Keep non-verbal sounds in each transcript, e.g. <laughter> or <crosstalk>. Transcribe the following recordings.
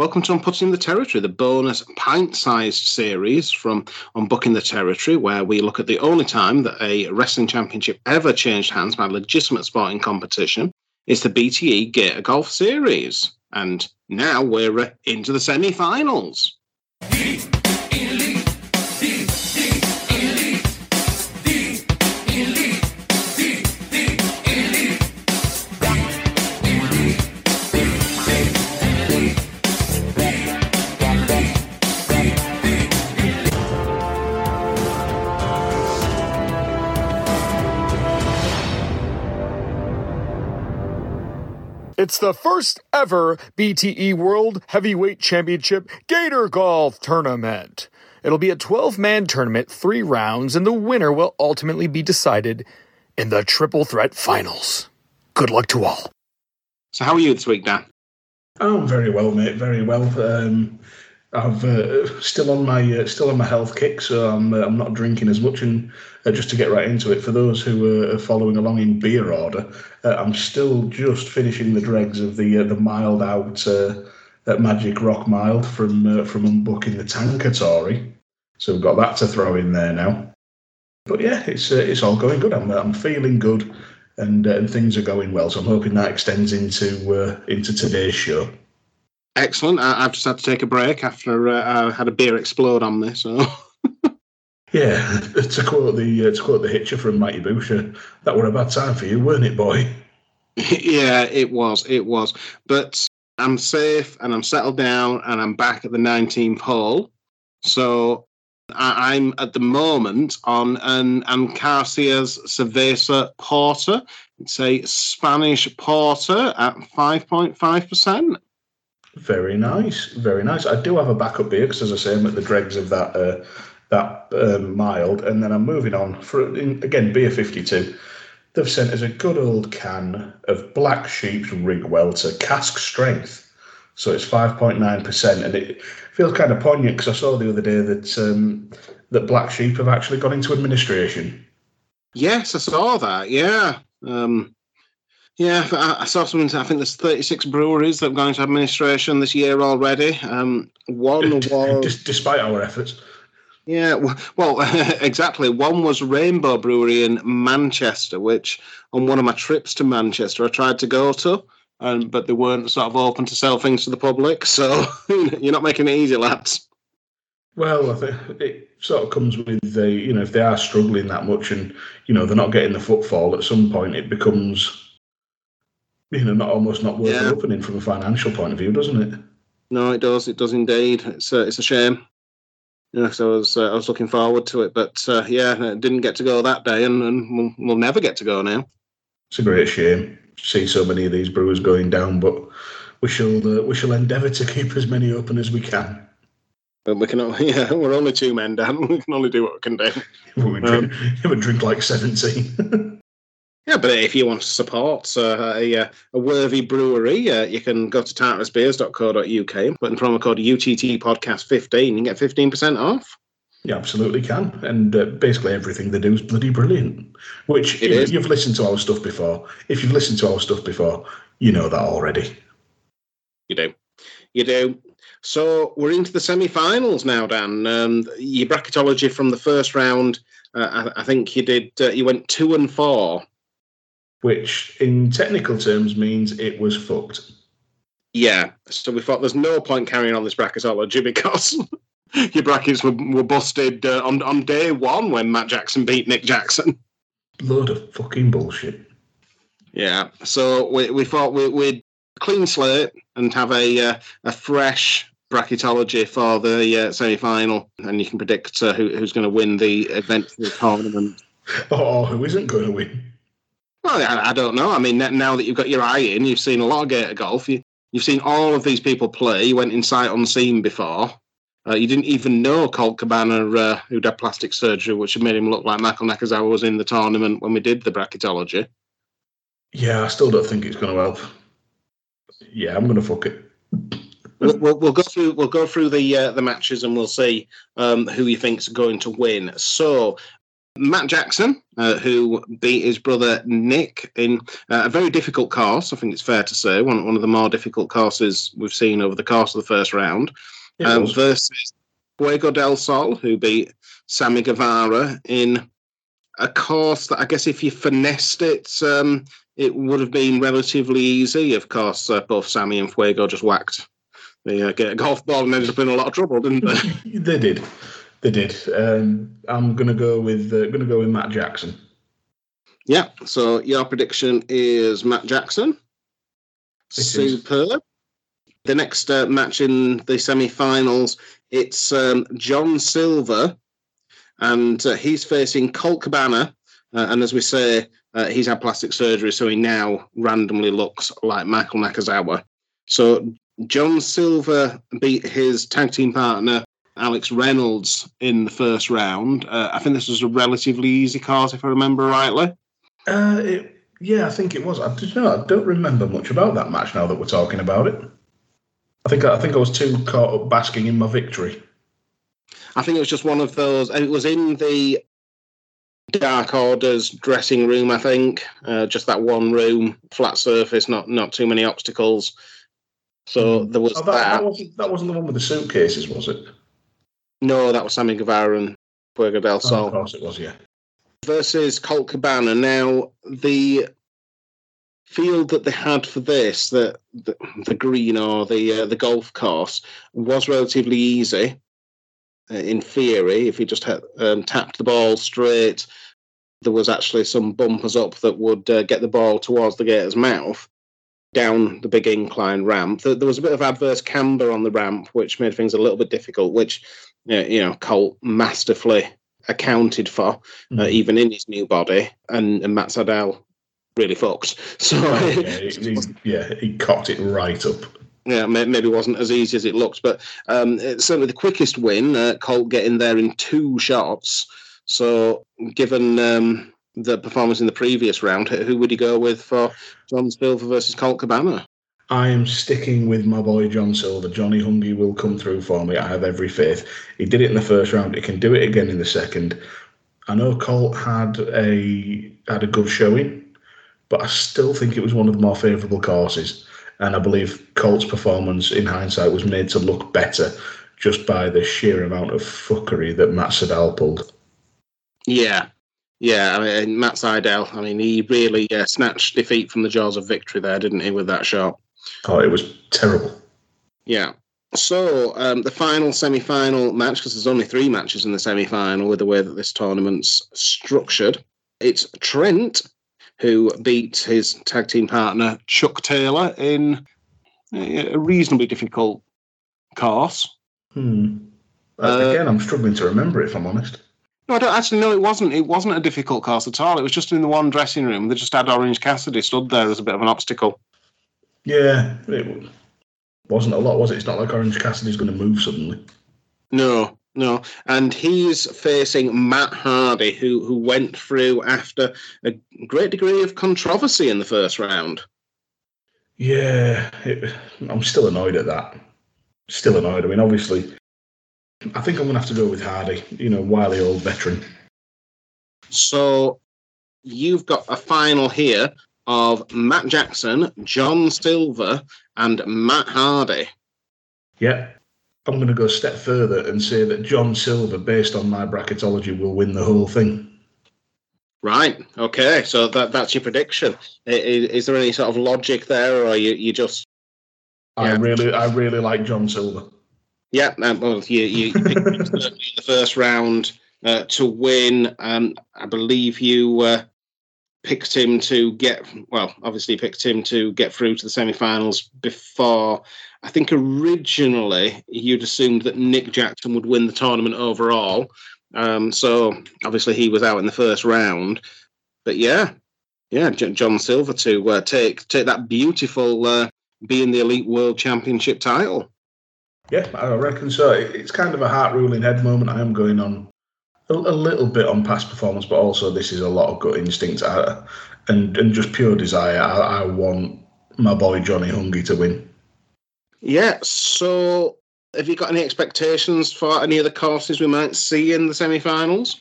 Welcome to Unputting the Territory, the bonus pint-sized series from Unbooking the Territory, where we look at the only time that a wrestling championship ever changed hands by legitimate sporting competition. It's the BTE Gator Golf Series, and now we're uh, into the semi-finals. It's the first ever BTE World Heavyweight Championship Gator Golf Tournament. It'll be a 12 man tournament, three rounds, and the winner will ultimately be decided in the Triple Threat Finals. Good luck to all. So, how are you this week, Dan? Oh, very well, mate. Very well. Um, I've uh, still on my uh, still on my health kick, so I'm uh, I'm not drinking as much. And uh, just to get right into it, for those who are following along in beer order, uh, I'm still just finishing the dregs of the uh, the mild out Magic Rock mild from from unbooking the Tankatory. So we've got that to throw in there now. But yeah, it's it's all going good. I'm I'm feeling good, and and things are going well. So I'm hoping that extends into into today's show. Excellent. I, have just had to take a break after uh, I had a beer explode on me. So. <laughs> yeah, to quote the uh, to quote the Hitcher from Mighty Boosh, that were a bad time for you, weren't it, boy? <laughs> yeah, it was. It was. But I'm safe and I'm settled down and I'm back at the 19th hole. So I, am at the moment on an Acacias Cerveza Porter. It's a Spanish porter at 5.5%. Very nice, very nice. I do have a backup beer because, as I say, I'm at the dregs of that uh, that um, mild, and then I'm moving on for in, again beer 52. They've sent us a good old can of Black Sheep's Riggwelter cask strength, so it's 5.9 percent, and it feels kind of poignant because I saw the other day that um, that Black Sheep have actually gone into administration. Yes, I saw that. Yeah. Um, yeah, I saw something. I think there's 36 breweries that have gone into administration this year already. Um, one <laughs> was despite our efforts. Yeah, well, <laughs> exactly. One was Rainbow Brewery in Manchester, which on one of my trips to Manchester I tried to go to, and but they weren't sort of open to sell things to the public. So <laughs> you're not making it easy, lads. Well, I think it sort of comes with the you know if they are struggling that much and you know they're not getting the footfall at some point, it becomes you know, not almost not worth yeah. opening from a financial point of view, doesn't it? No, it does. It does indeed. It's a, it's a shame. Yeah, so I was uh, I was looking forward to it, but uh, yeah, didn't get to go that day, and, and we'll, we'll never get to go now. It's a great shame. See so many of these brewers going down, but we shall uh, we shall endeavour to keep as many open as we can. But we can only, <laughs> yeah, we're only two men down. <laughs> We can only do what we can do. <laughs> we drink, um, drink like seventeen. Yeah, but if you want to support uh, a, uh, a worthy brewery, uh, you can go to tartarusbeers.co.uk, put in promo code UTT Podcast 15 and get 15% off. You absolutely can. And uh, basically everything they do is bloody brilliant. Which, you you've listened to our stuff before. If you've listened to our stuff before, you know that already. You do. You do. So we're into the semi-finals now, Dan. Um, your bracketology from the first round, uh, I, I, think you did. Uh, you went two and four which in technical terms means it was fucked. Yeah, so we thought there's no point carrying on this bracketology <laughs> because your brackets were, were busted uh, on, on day one when Matt Jackson beat Nick Jackson. <laughs> Load of fucking bullshit. Yeah, so we, we thought we, would clean slate and have a uh, a fresh bracketology for the uh, semi final, and you can predict uh, who, who's going to win the event the tournament. <laughs> Oh, who isn't going to win? Well, I, I, don't know. I mean, now that you've got your eye in, you've seen a lot of Gator golf. You, you've seen all of these people play. You went in sight unseen before. Uh, you didn't even know Colt Cabana, uh, who'd had plastic surgery, which made him look like Michael Nakazawa was in the tournament when we did the bracketology. Yeah, I still don't think it's going to help. Yeah, I'm going to fuck it. we'll, we'll, we'll, go through we'll go through the uh, the matches and we'll see um, who you think's going to win. So Matt Jackson, uh, who beat his brother Nick in uh, a very difficult cast, I think it's fair to say one one of the more difficult casts we've seen over the course of the first round. Um, versus Fuego del Sol, who beat Sammy Guevara in a course that I guess if you finessed it, um, it would have been relatively easy. Of course, uh, both Sammy and Fuego just whacked the uh, golf ball and ended up in a lot of trouble, didn't they? <laughs> they did. They did. Um, I'm gonna go with uh, gonna go with Matt Jackson. Yeah. So your prediction is Matt Jackson. It Superb. is. The next uh, match in the semi-finals, it's um, John Silver, and uh, he's facing Colt Cabana. Uh, and as we say, uh, he's had plastic surgery, so he now randomly looks like Michael Nakazawa. So John Silver beat his tag team partner Alex Reynolds in the first round. Uh, I think this was a relatively easy card, if I remember rightly. Uh, it, yeah, I think it was. I, you know, I don't remember much about that match now that we're talking about it. I think I think I was too caught up basking in my victory. I think it was just one of those. It was in the Dark Order's dressing room. I think uh, just that one room, flat surface, not not too many obstacles. So there was Oh, that, that. that wasn't that wasn't the one with the suitcases, was it? No, that was Sammy Guevara and Fuego del Oh, Sol. of course it was. Yeah. versus Colt Cabana. Now, the field that they had for this, the the, the green or the uh, the golf course, was relatively easy. uh, In theory, if you just had, um, tapped the ball straight, there was actually some bumpers up that would uh, get the ball towards the gator's mouth down the big incline ramp. There, was a bit of adverse camber on the ramp, which made things a little bit difficult. Which, uh, you know, Colt masterfully accounted for uh, Mm. even in his new body, and, and Matt Sydal really fucked. <laughs> So yeah, <laughs> he, he, yeah, he cocked it right up. yeah, maybe it wasn't as easy as it looked, but um, certainly the quickest win. Uh, Colt getting there in two shots. So, given um, the performance in the previous round, who would you go with for John Silver versus Colt Cabana? I am sticking with my boy John Silver. Johnny Hungee will come through for me. I have every faith. He did it in the first round. He can do it again in the second. I know Colt had a had a good showing, but I still think it was one of the more favourable courses. And I believe Colt's performance in hindsight was made to look better just by the sheer amount of fuckery that Matt Sydal pulled. Yeah. Yeah, I mean, Matt Sydal, I mean, he really uh, snatched defeat from the jaws of victory there, didn't he, with that shot? Oh, it was terrible. Yeah. So um, the final semi-final match, because there's only three matches in the semi-final with the way that this tournament's structured. It's Trent who beat his tag team partner Chuck Taylor in a reasonably difficult course. Hmm. Uh, Again, I'm struggling to remember it, if I'm honest. No, I don't actually. No, it wasn't. It wasn't a difficult course at all. It was just in the one dressing room. They just had Orange Cassidy stood there as a bit of an obstacle. Yeah, it wasn't a lot, was it? It's not like Orange Cassidy's going to move suddenly. No, no. And he's facing Matt Hardy, who who went through after a great degree of controversy in the first round. Yeah, it, I'm still annoyed at that. Still annoyed. I mean, obviously, I think I'm going to have to go with Hardy. You know, wily old veteran. So you've got a final here of Matt Jackson, John Silver, and Matt Hardy. Yeah, I'm going to go a step further and say that John Silver, based on my bracketology, will win the whole thing. Right. Okay. So that that's your prediction. Is, is there any sort of logic there, or you you just I really, I really like John Silver. Yeah, um, well, you, you <laughs> in the first round uh, to win. Um, I believe you uh, picked him to get, well, obviously picked him to get through to the semi-finals before. I think originally you'd assumed that Nick Jackson would win the tournament overall. Um, so obviously he was out in the first round. But yeah, yeah, John Silver to uh, take take that beautiful uh, being the elite world championship title. Yeah, I reckon so. It's kind of a heart ruling head moment. I am going on a, a little bit on past performance, but also this is a lot of gut instinct I, and and just pure desire. I, I want my boy Johnny Hungee to win. Yeah. So, have you got any expectations for any of the courses we might see in the semi-finals?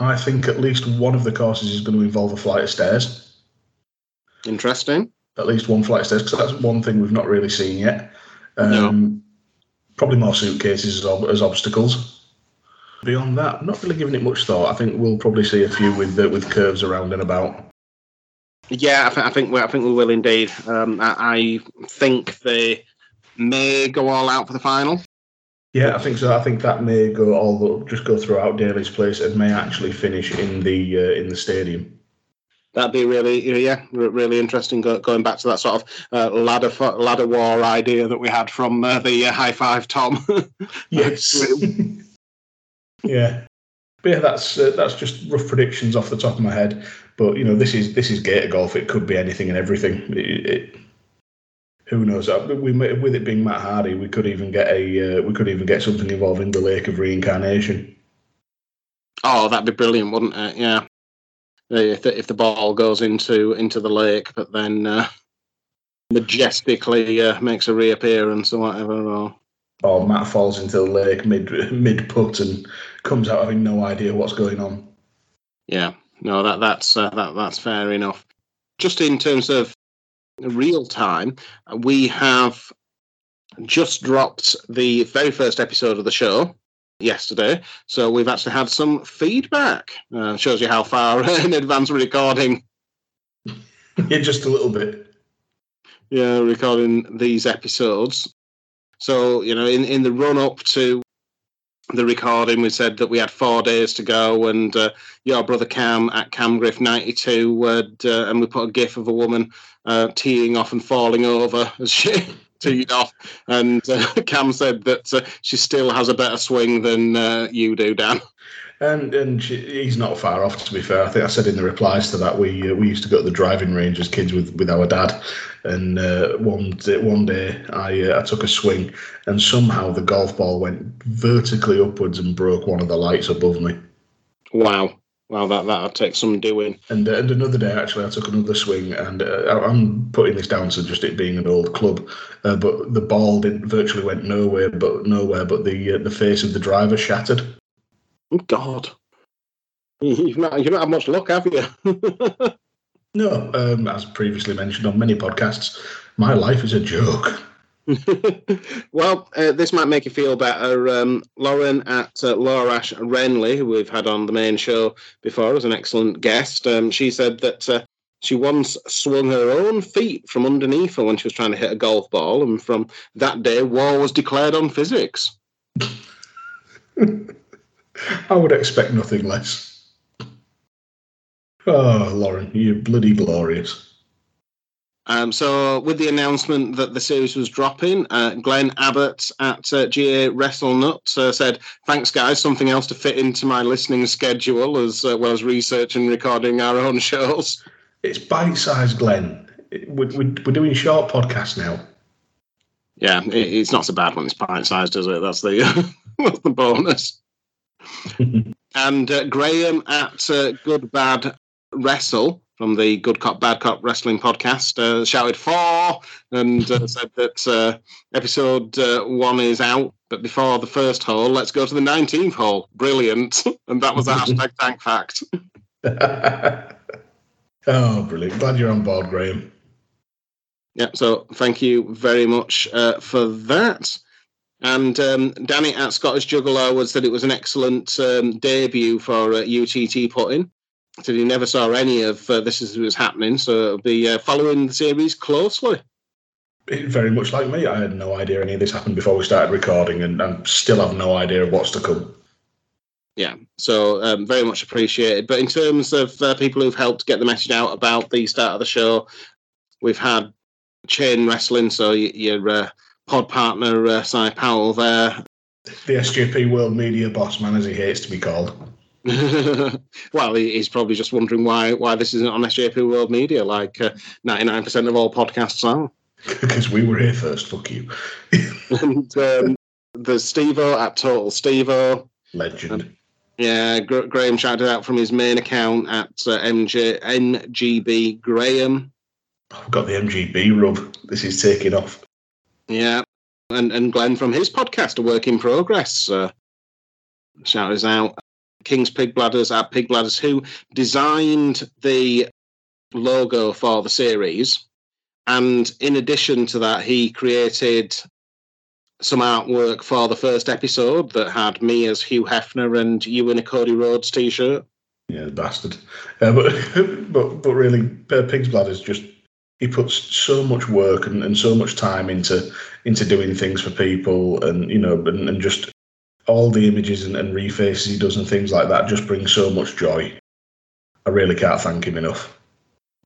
I think at least one of the courses is going to involve a flight of stairs. Interesting. At least one flight of stairs, because that's one thing we've not really seen yet. Um, No. Probably more suitcases as, ob- as obstacles. Beyond that, not really giving it much thought. I think we'll probably see a few with uh, with curves around and about. Yeah, I, th- I think we, I think we will indeed. Um, I, I think they may go all out for the final. Yeah, I think so. I think that may go all the, just go throughout Daily's Place and may actually finish in the uh, in the stadium. That'd be really, yeah, really interesting. Go, going back to that sort of uh, ladder ladder war idea that we had from uh, the uh, high five Tom. <laughs> Yes. <laughs> yeah. But yeah, that's uh, that's just rough predictions off the top of my head. But you know, this is this is Gator golf. It could be anything and everything. It, it, who knows? Uh, We with it being Matt Hardy, we could even get a uh, we could even get something involving the Lake of Reincarnation. oh, that'd be brilliant, wouldn't it? Yeah. If the, if the ball goes into into the lake, but then uh, majestically uh, makes a reappearance or whatever. Or Or Matt falls into the lake mid mid putt and comes out having no idea what's going on. Yeah, no, that that's uh, that that's fair enough. Just in terms of real time, we have just dropped the very first episode of the show yesterday, so we've actually had some feedback. Uh, shows you how far <laughs> in advance we're recording. <laughs> yeah, just a little bit. Yeah, recording these episodes. So you know, in in the run up to the recording, we said that we had four days to go, and uh, your brother Cam at Camgriff ninety two, would, uh, and we put a gif of a woman uh, teeing off and falling over <laughs> as she teed off, and uh, <laughs> Cam said that uh, she still has a better swing than uh, you do, Dan. And and she, he's not far off. To be fair, I think I said in the replies to that we uh, we used to go to the driving range as kids with, with our dad, and uh, one day, one day I uh, I took a swing and somehow the golf ball went vertically upwards and broke one of the lights above me. Wow, wow, that that'll take some doing. And uh, and another day actually I took another swing and uh, I'm putting this down to just it being an old club, uh, but the ball didn't virtually went nowhere but nowhere but the uh, the face of the driver shattered. Oh, God, you've not you've not had much luck, have you? <laughs> No, um, as previously mentioned on many podcasts, my life is a joke. <laughs> well, uh, this might make you feel better. Um, Lauren at uh, Laurash Renly, who we've had on the main show before as an excellent guest, um, she said that uh, she once swung her own feet from underneath her when she was trying to hit a golf ball, and from that day, war was declared on physics. <laughs> I would expect nothing less. Oh, Lauren, you're bloody glorious. Um, so, with the announcement that the series was dropping, uh, Glenn Abbott at uh, GA WrestleNut uh, said, "Thanks, guys. Something else to fit into my listening schedule as uh, well as research and recording our own <laughs> shows." It's bite-sized, Glenn. We're, we're, we're doing short podcasts now. Yeah, it, it's not so bad when it's bite-sized, is it? That's the <laughs> that's the bonus. <laughs> and uh, Graham at uh, Good Bad Wrestle from the Good Cop Bad Cop Wrestling podcast uh, shouted four and uh, <laughs> said that uh, episode uh, one is out. But before the first hole, let's go to the 19th hole. Brilliant. <laughs> And that was a hashtag tank fact. oh, brilliant. Glad you're on board, Graham. Yeah, so thank you very much uh, for that. And um, Danny at Scottish Juggalo was that it was an excellent um, debut for uh, UTT putting. Said he never saw any of uh, this as it was happening, so it'll be uh, following the series closely. Very much like me. I had no idea any of this happened before we started recording, and I still have no idea of what's to come. Yeah, so um, very much appreciated. But in terms of uh, people who've helped get the message out about the start of the show, we've had Chain Wrestling, so your uh, pod partner, uh, Cy Powell, there. The SJP World Media boss man, as he hates to be called. <laughs> well, he's probably just wondering why why this isn't on SJP World Media, like ninety nine percent of all podcasts are. <laughs> because we were here first. Fuck you. <laughs> and um, there's Stevo at Total Stevo. Legend. Yeah, Gra- Graham shouted out from his main account at uh, MJ NGB Graham. I've got the MGB rub. This is taking off. Yeah, and and Glenn from his podcast, A Work in Progress, uh, shout us out. King's Pig Bladders at Pig Bladders, who designed the logo for the series. And in addition to that, he created some artwork for the first episode that had me as Hugh Hefner and you in a Cody Rhodes t-shirt. Yeah, bastard. Uh, but <laughs> but but really, Pig's Bladders just he puts so much work and, and so much time into into doing things for people, and you know, and, and just all the images and, and refaces he does and things like that just bring so much joy. I really can't thank him enough.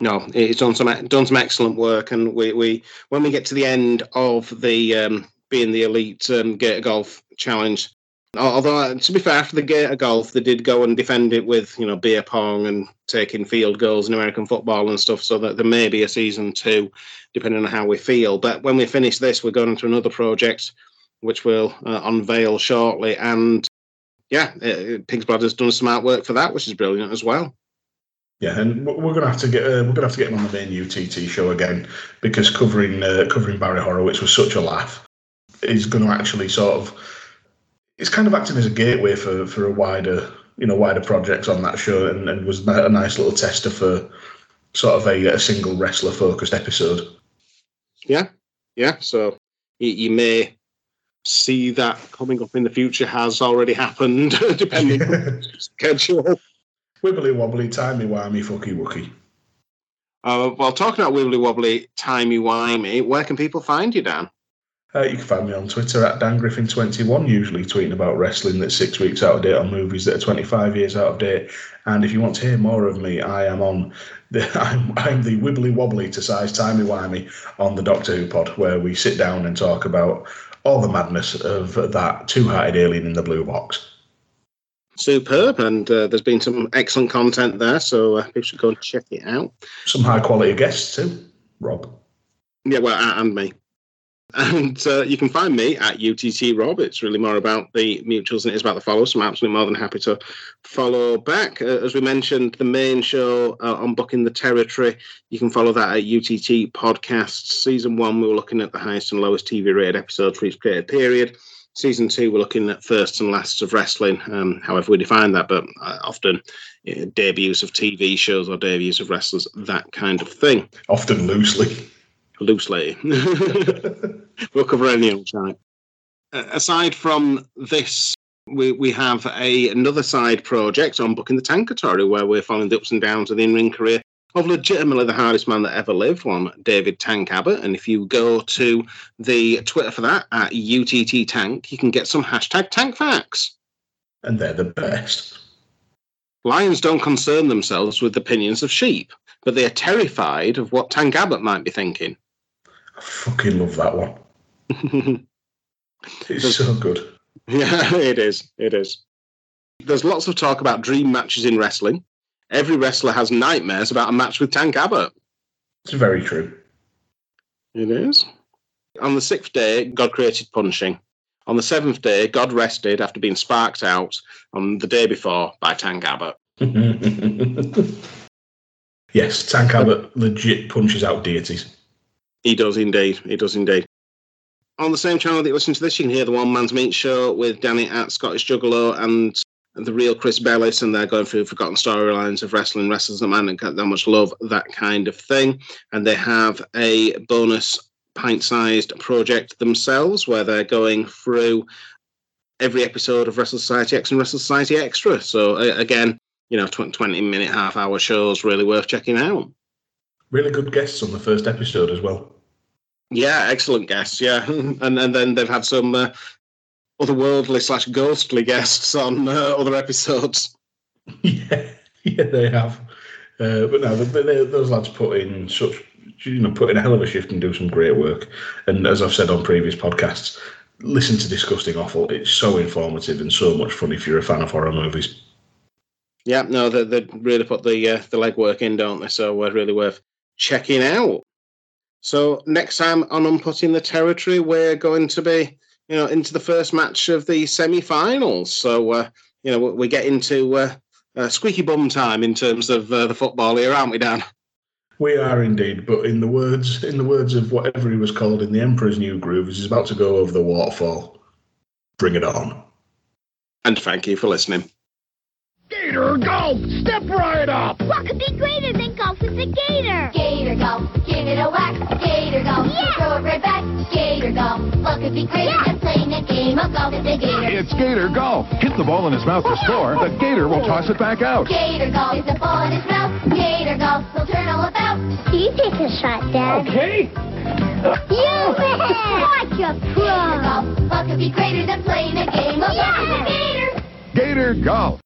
No, he's done some done some excellent work, and we, we when we get to the end of the um, being the elite um, Gator Golf Challenge, although uh, to be fair, after the Gator Golf, they did go and defend it with you know beer pong and taking field goals in American football and stuff. So that there may be a season two, depending on how we feel. But when we finish this, we're going into another project which we'll uh, unveil shortly. And yeah, uh, Pig's Blood has done some artwork for that, which is brilliant as well. Yeah, and we're gonna have to get uh, we're gonna have to get him on the main UTT show again because covering uh, covering Barry Horowitz was such a laugh. He's going to actually sort of it's kind of acting as a gateway for for a wider you know wider projects on that show, and, and was a nice little tester for sort of a, a single wrestler focused episode. Yeah, yeah. So you, you may see that coming up in the future has already happened, <laughs> depending on <laughs> schedule. Wibbly wobbly, timey wimey, fucky wookie. Uh, well, talking about wibbly wobbly, timey wimey, where can people find you, Dan? Uh, you can find me on Twitter at Dan Griffin21, usually tweeting about wrestling that's six weeks out of date on movies that are 25 years out of date. And if you want to hear more of me, I am on the <laughs> I'm, I'm the wibbly wobbly to size timey wimey on the Doctor Who pod, where we sit down and talk about all the madness of that two-hearted alien in the blue box. Superb, and uh, there's been some excellent content there, so uh, people should go and check it out. Some high-quality guests too, Rob. Yeah, well, and me. And uh, you can find me at UTT Rob. It's really more about the mutuals than it is about the followers. So I'm absolutely more than happy to follow back. Uh, as we mentioned, the main show uh, Unbooking the Territory, you can follow that at UTT Podcasts. Season one, we were looking at the highest and lowest TV rated episodes for each created period. Season two, we're looking at first and lasts of wrestling, um, however we define that, but uh, often debuts of TV shows or debuts of wrestlers, that kind of thing. Often loosely loosely. <laughs> <laughs> we'll cover any old time. Uh, aside from this, we, we have a another side project Unbooking the Tankatory where we're following the ups and downs of the in-ring career of legitimately the hardest man that ever lived, one David Tank Abbott. And if you go to the Twitter for that at UTT Tank, you can get some hashtag Tank Facts. And they're the best. Lions don't concern themselves with the opinions of sheep, but they are terrified of what Tank Abbott might be thinking. I fucking love that one. <laughs> it's so good. <laughs> Yeah, it is. It is. There's lots of talk about dream matches in wrestling. Every wrestler has nightmares about a match with Tank Abbott. It's very true. It is. On the sixth day, God created punching. On the seventh day, God rested after being sparked out on the day before by Tank Abbott. <laughs> yes, Tank Abbott legit punches out deities. He does indeed. He does indeed. On the same channel that you listen to this, you can hear the One Man's Meat Show with Danny at Scottish Juggalo and the real Chris Bellis, and they're going through forgotten storylines of wrestling, wrestlers that man and that much love, that kind of thing. And they have a bonus pint-sized project themselves where they're going through every episode of Wrestle Society X and Wrestle Society Extra. So again, you know, 20 minute, half hour shows really worth checking out. Really good guests on the first episode as well. Yeah, excellent guests. Yeah, <laughs> and and then they've had some uh, otherworldly slash ghostly guests on uh, other episodes. <laughs> Yeah, yeah, they have. Uh, but no, they, they, those lads put in such you know put in a hell of a shift and do some great work. And as I've said on previous podcasts, listen to Disgusting Awful. It's so informative and so much fun if you're a fan of horror movies. Yeah, no, they, they really put the uh, the legwork in, don't they? So uh, really worth checking out. So next time on Unputting the Territory, we're going to be, you know, into the first match of the semi-finals. So, uh, you know, we get into uh, uh, squeaky bum time in terms of uh, the football here, aren't we, Dan? We are indeed, but in the words in the words of whatever he was called in the Emperor's New Groove, he's about to go over the waterfall. Bring it on. And thank you for listening. Gator Golf! Step right up! What could be greater than golf with a gator? Gator golf, give it a whack. Gator golf, Yeah. throw it right back. Gator golf, what could be greater Yeah. than playing a game of golf with a gator? It's Gator Golf. Hit the ball in his mouth to score. The Gator will toss it back out. Gator golf is the ball in his mouth. Gator golf will turn all about. You take a shot, Dad. Okay. You bet! Like a Gator golf, what could be greater than playing a game of golf with a gator? Gator Golf.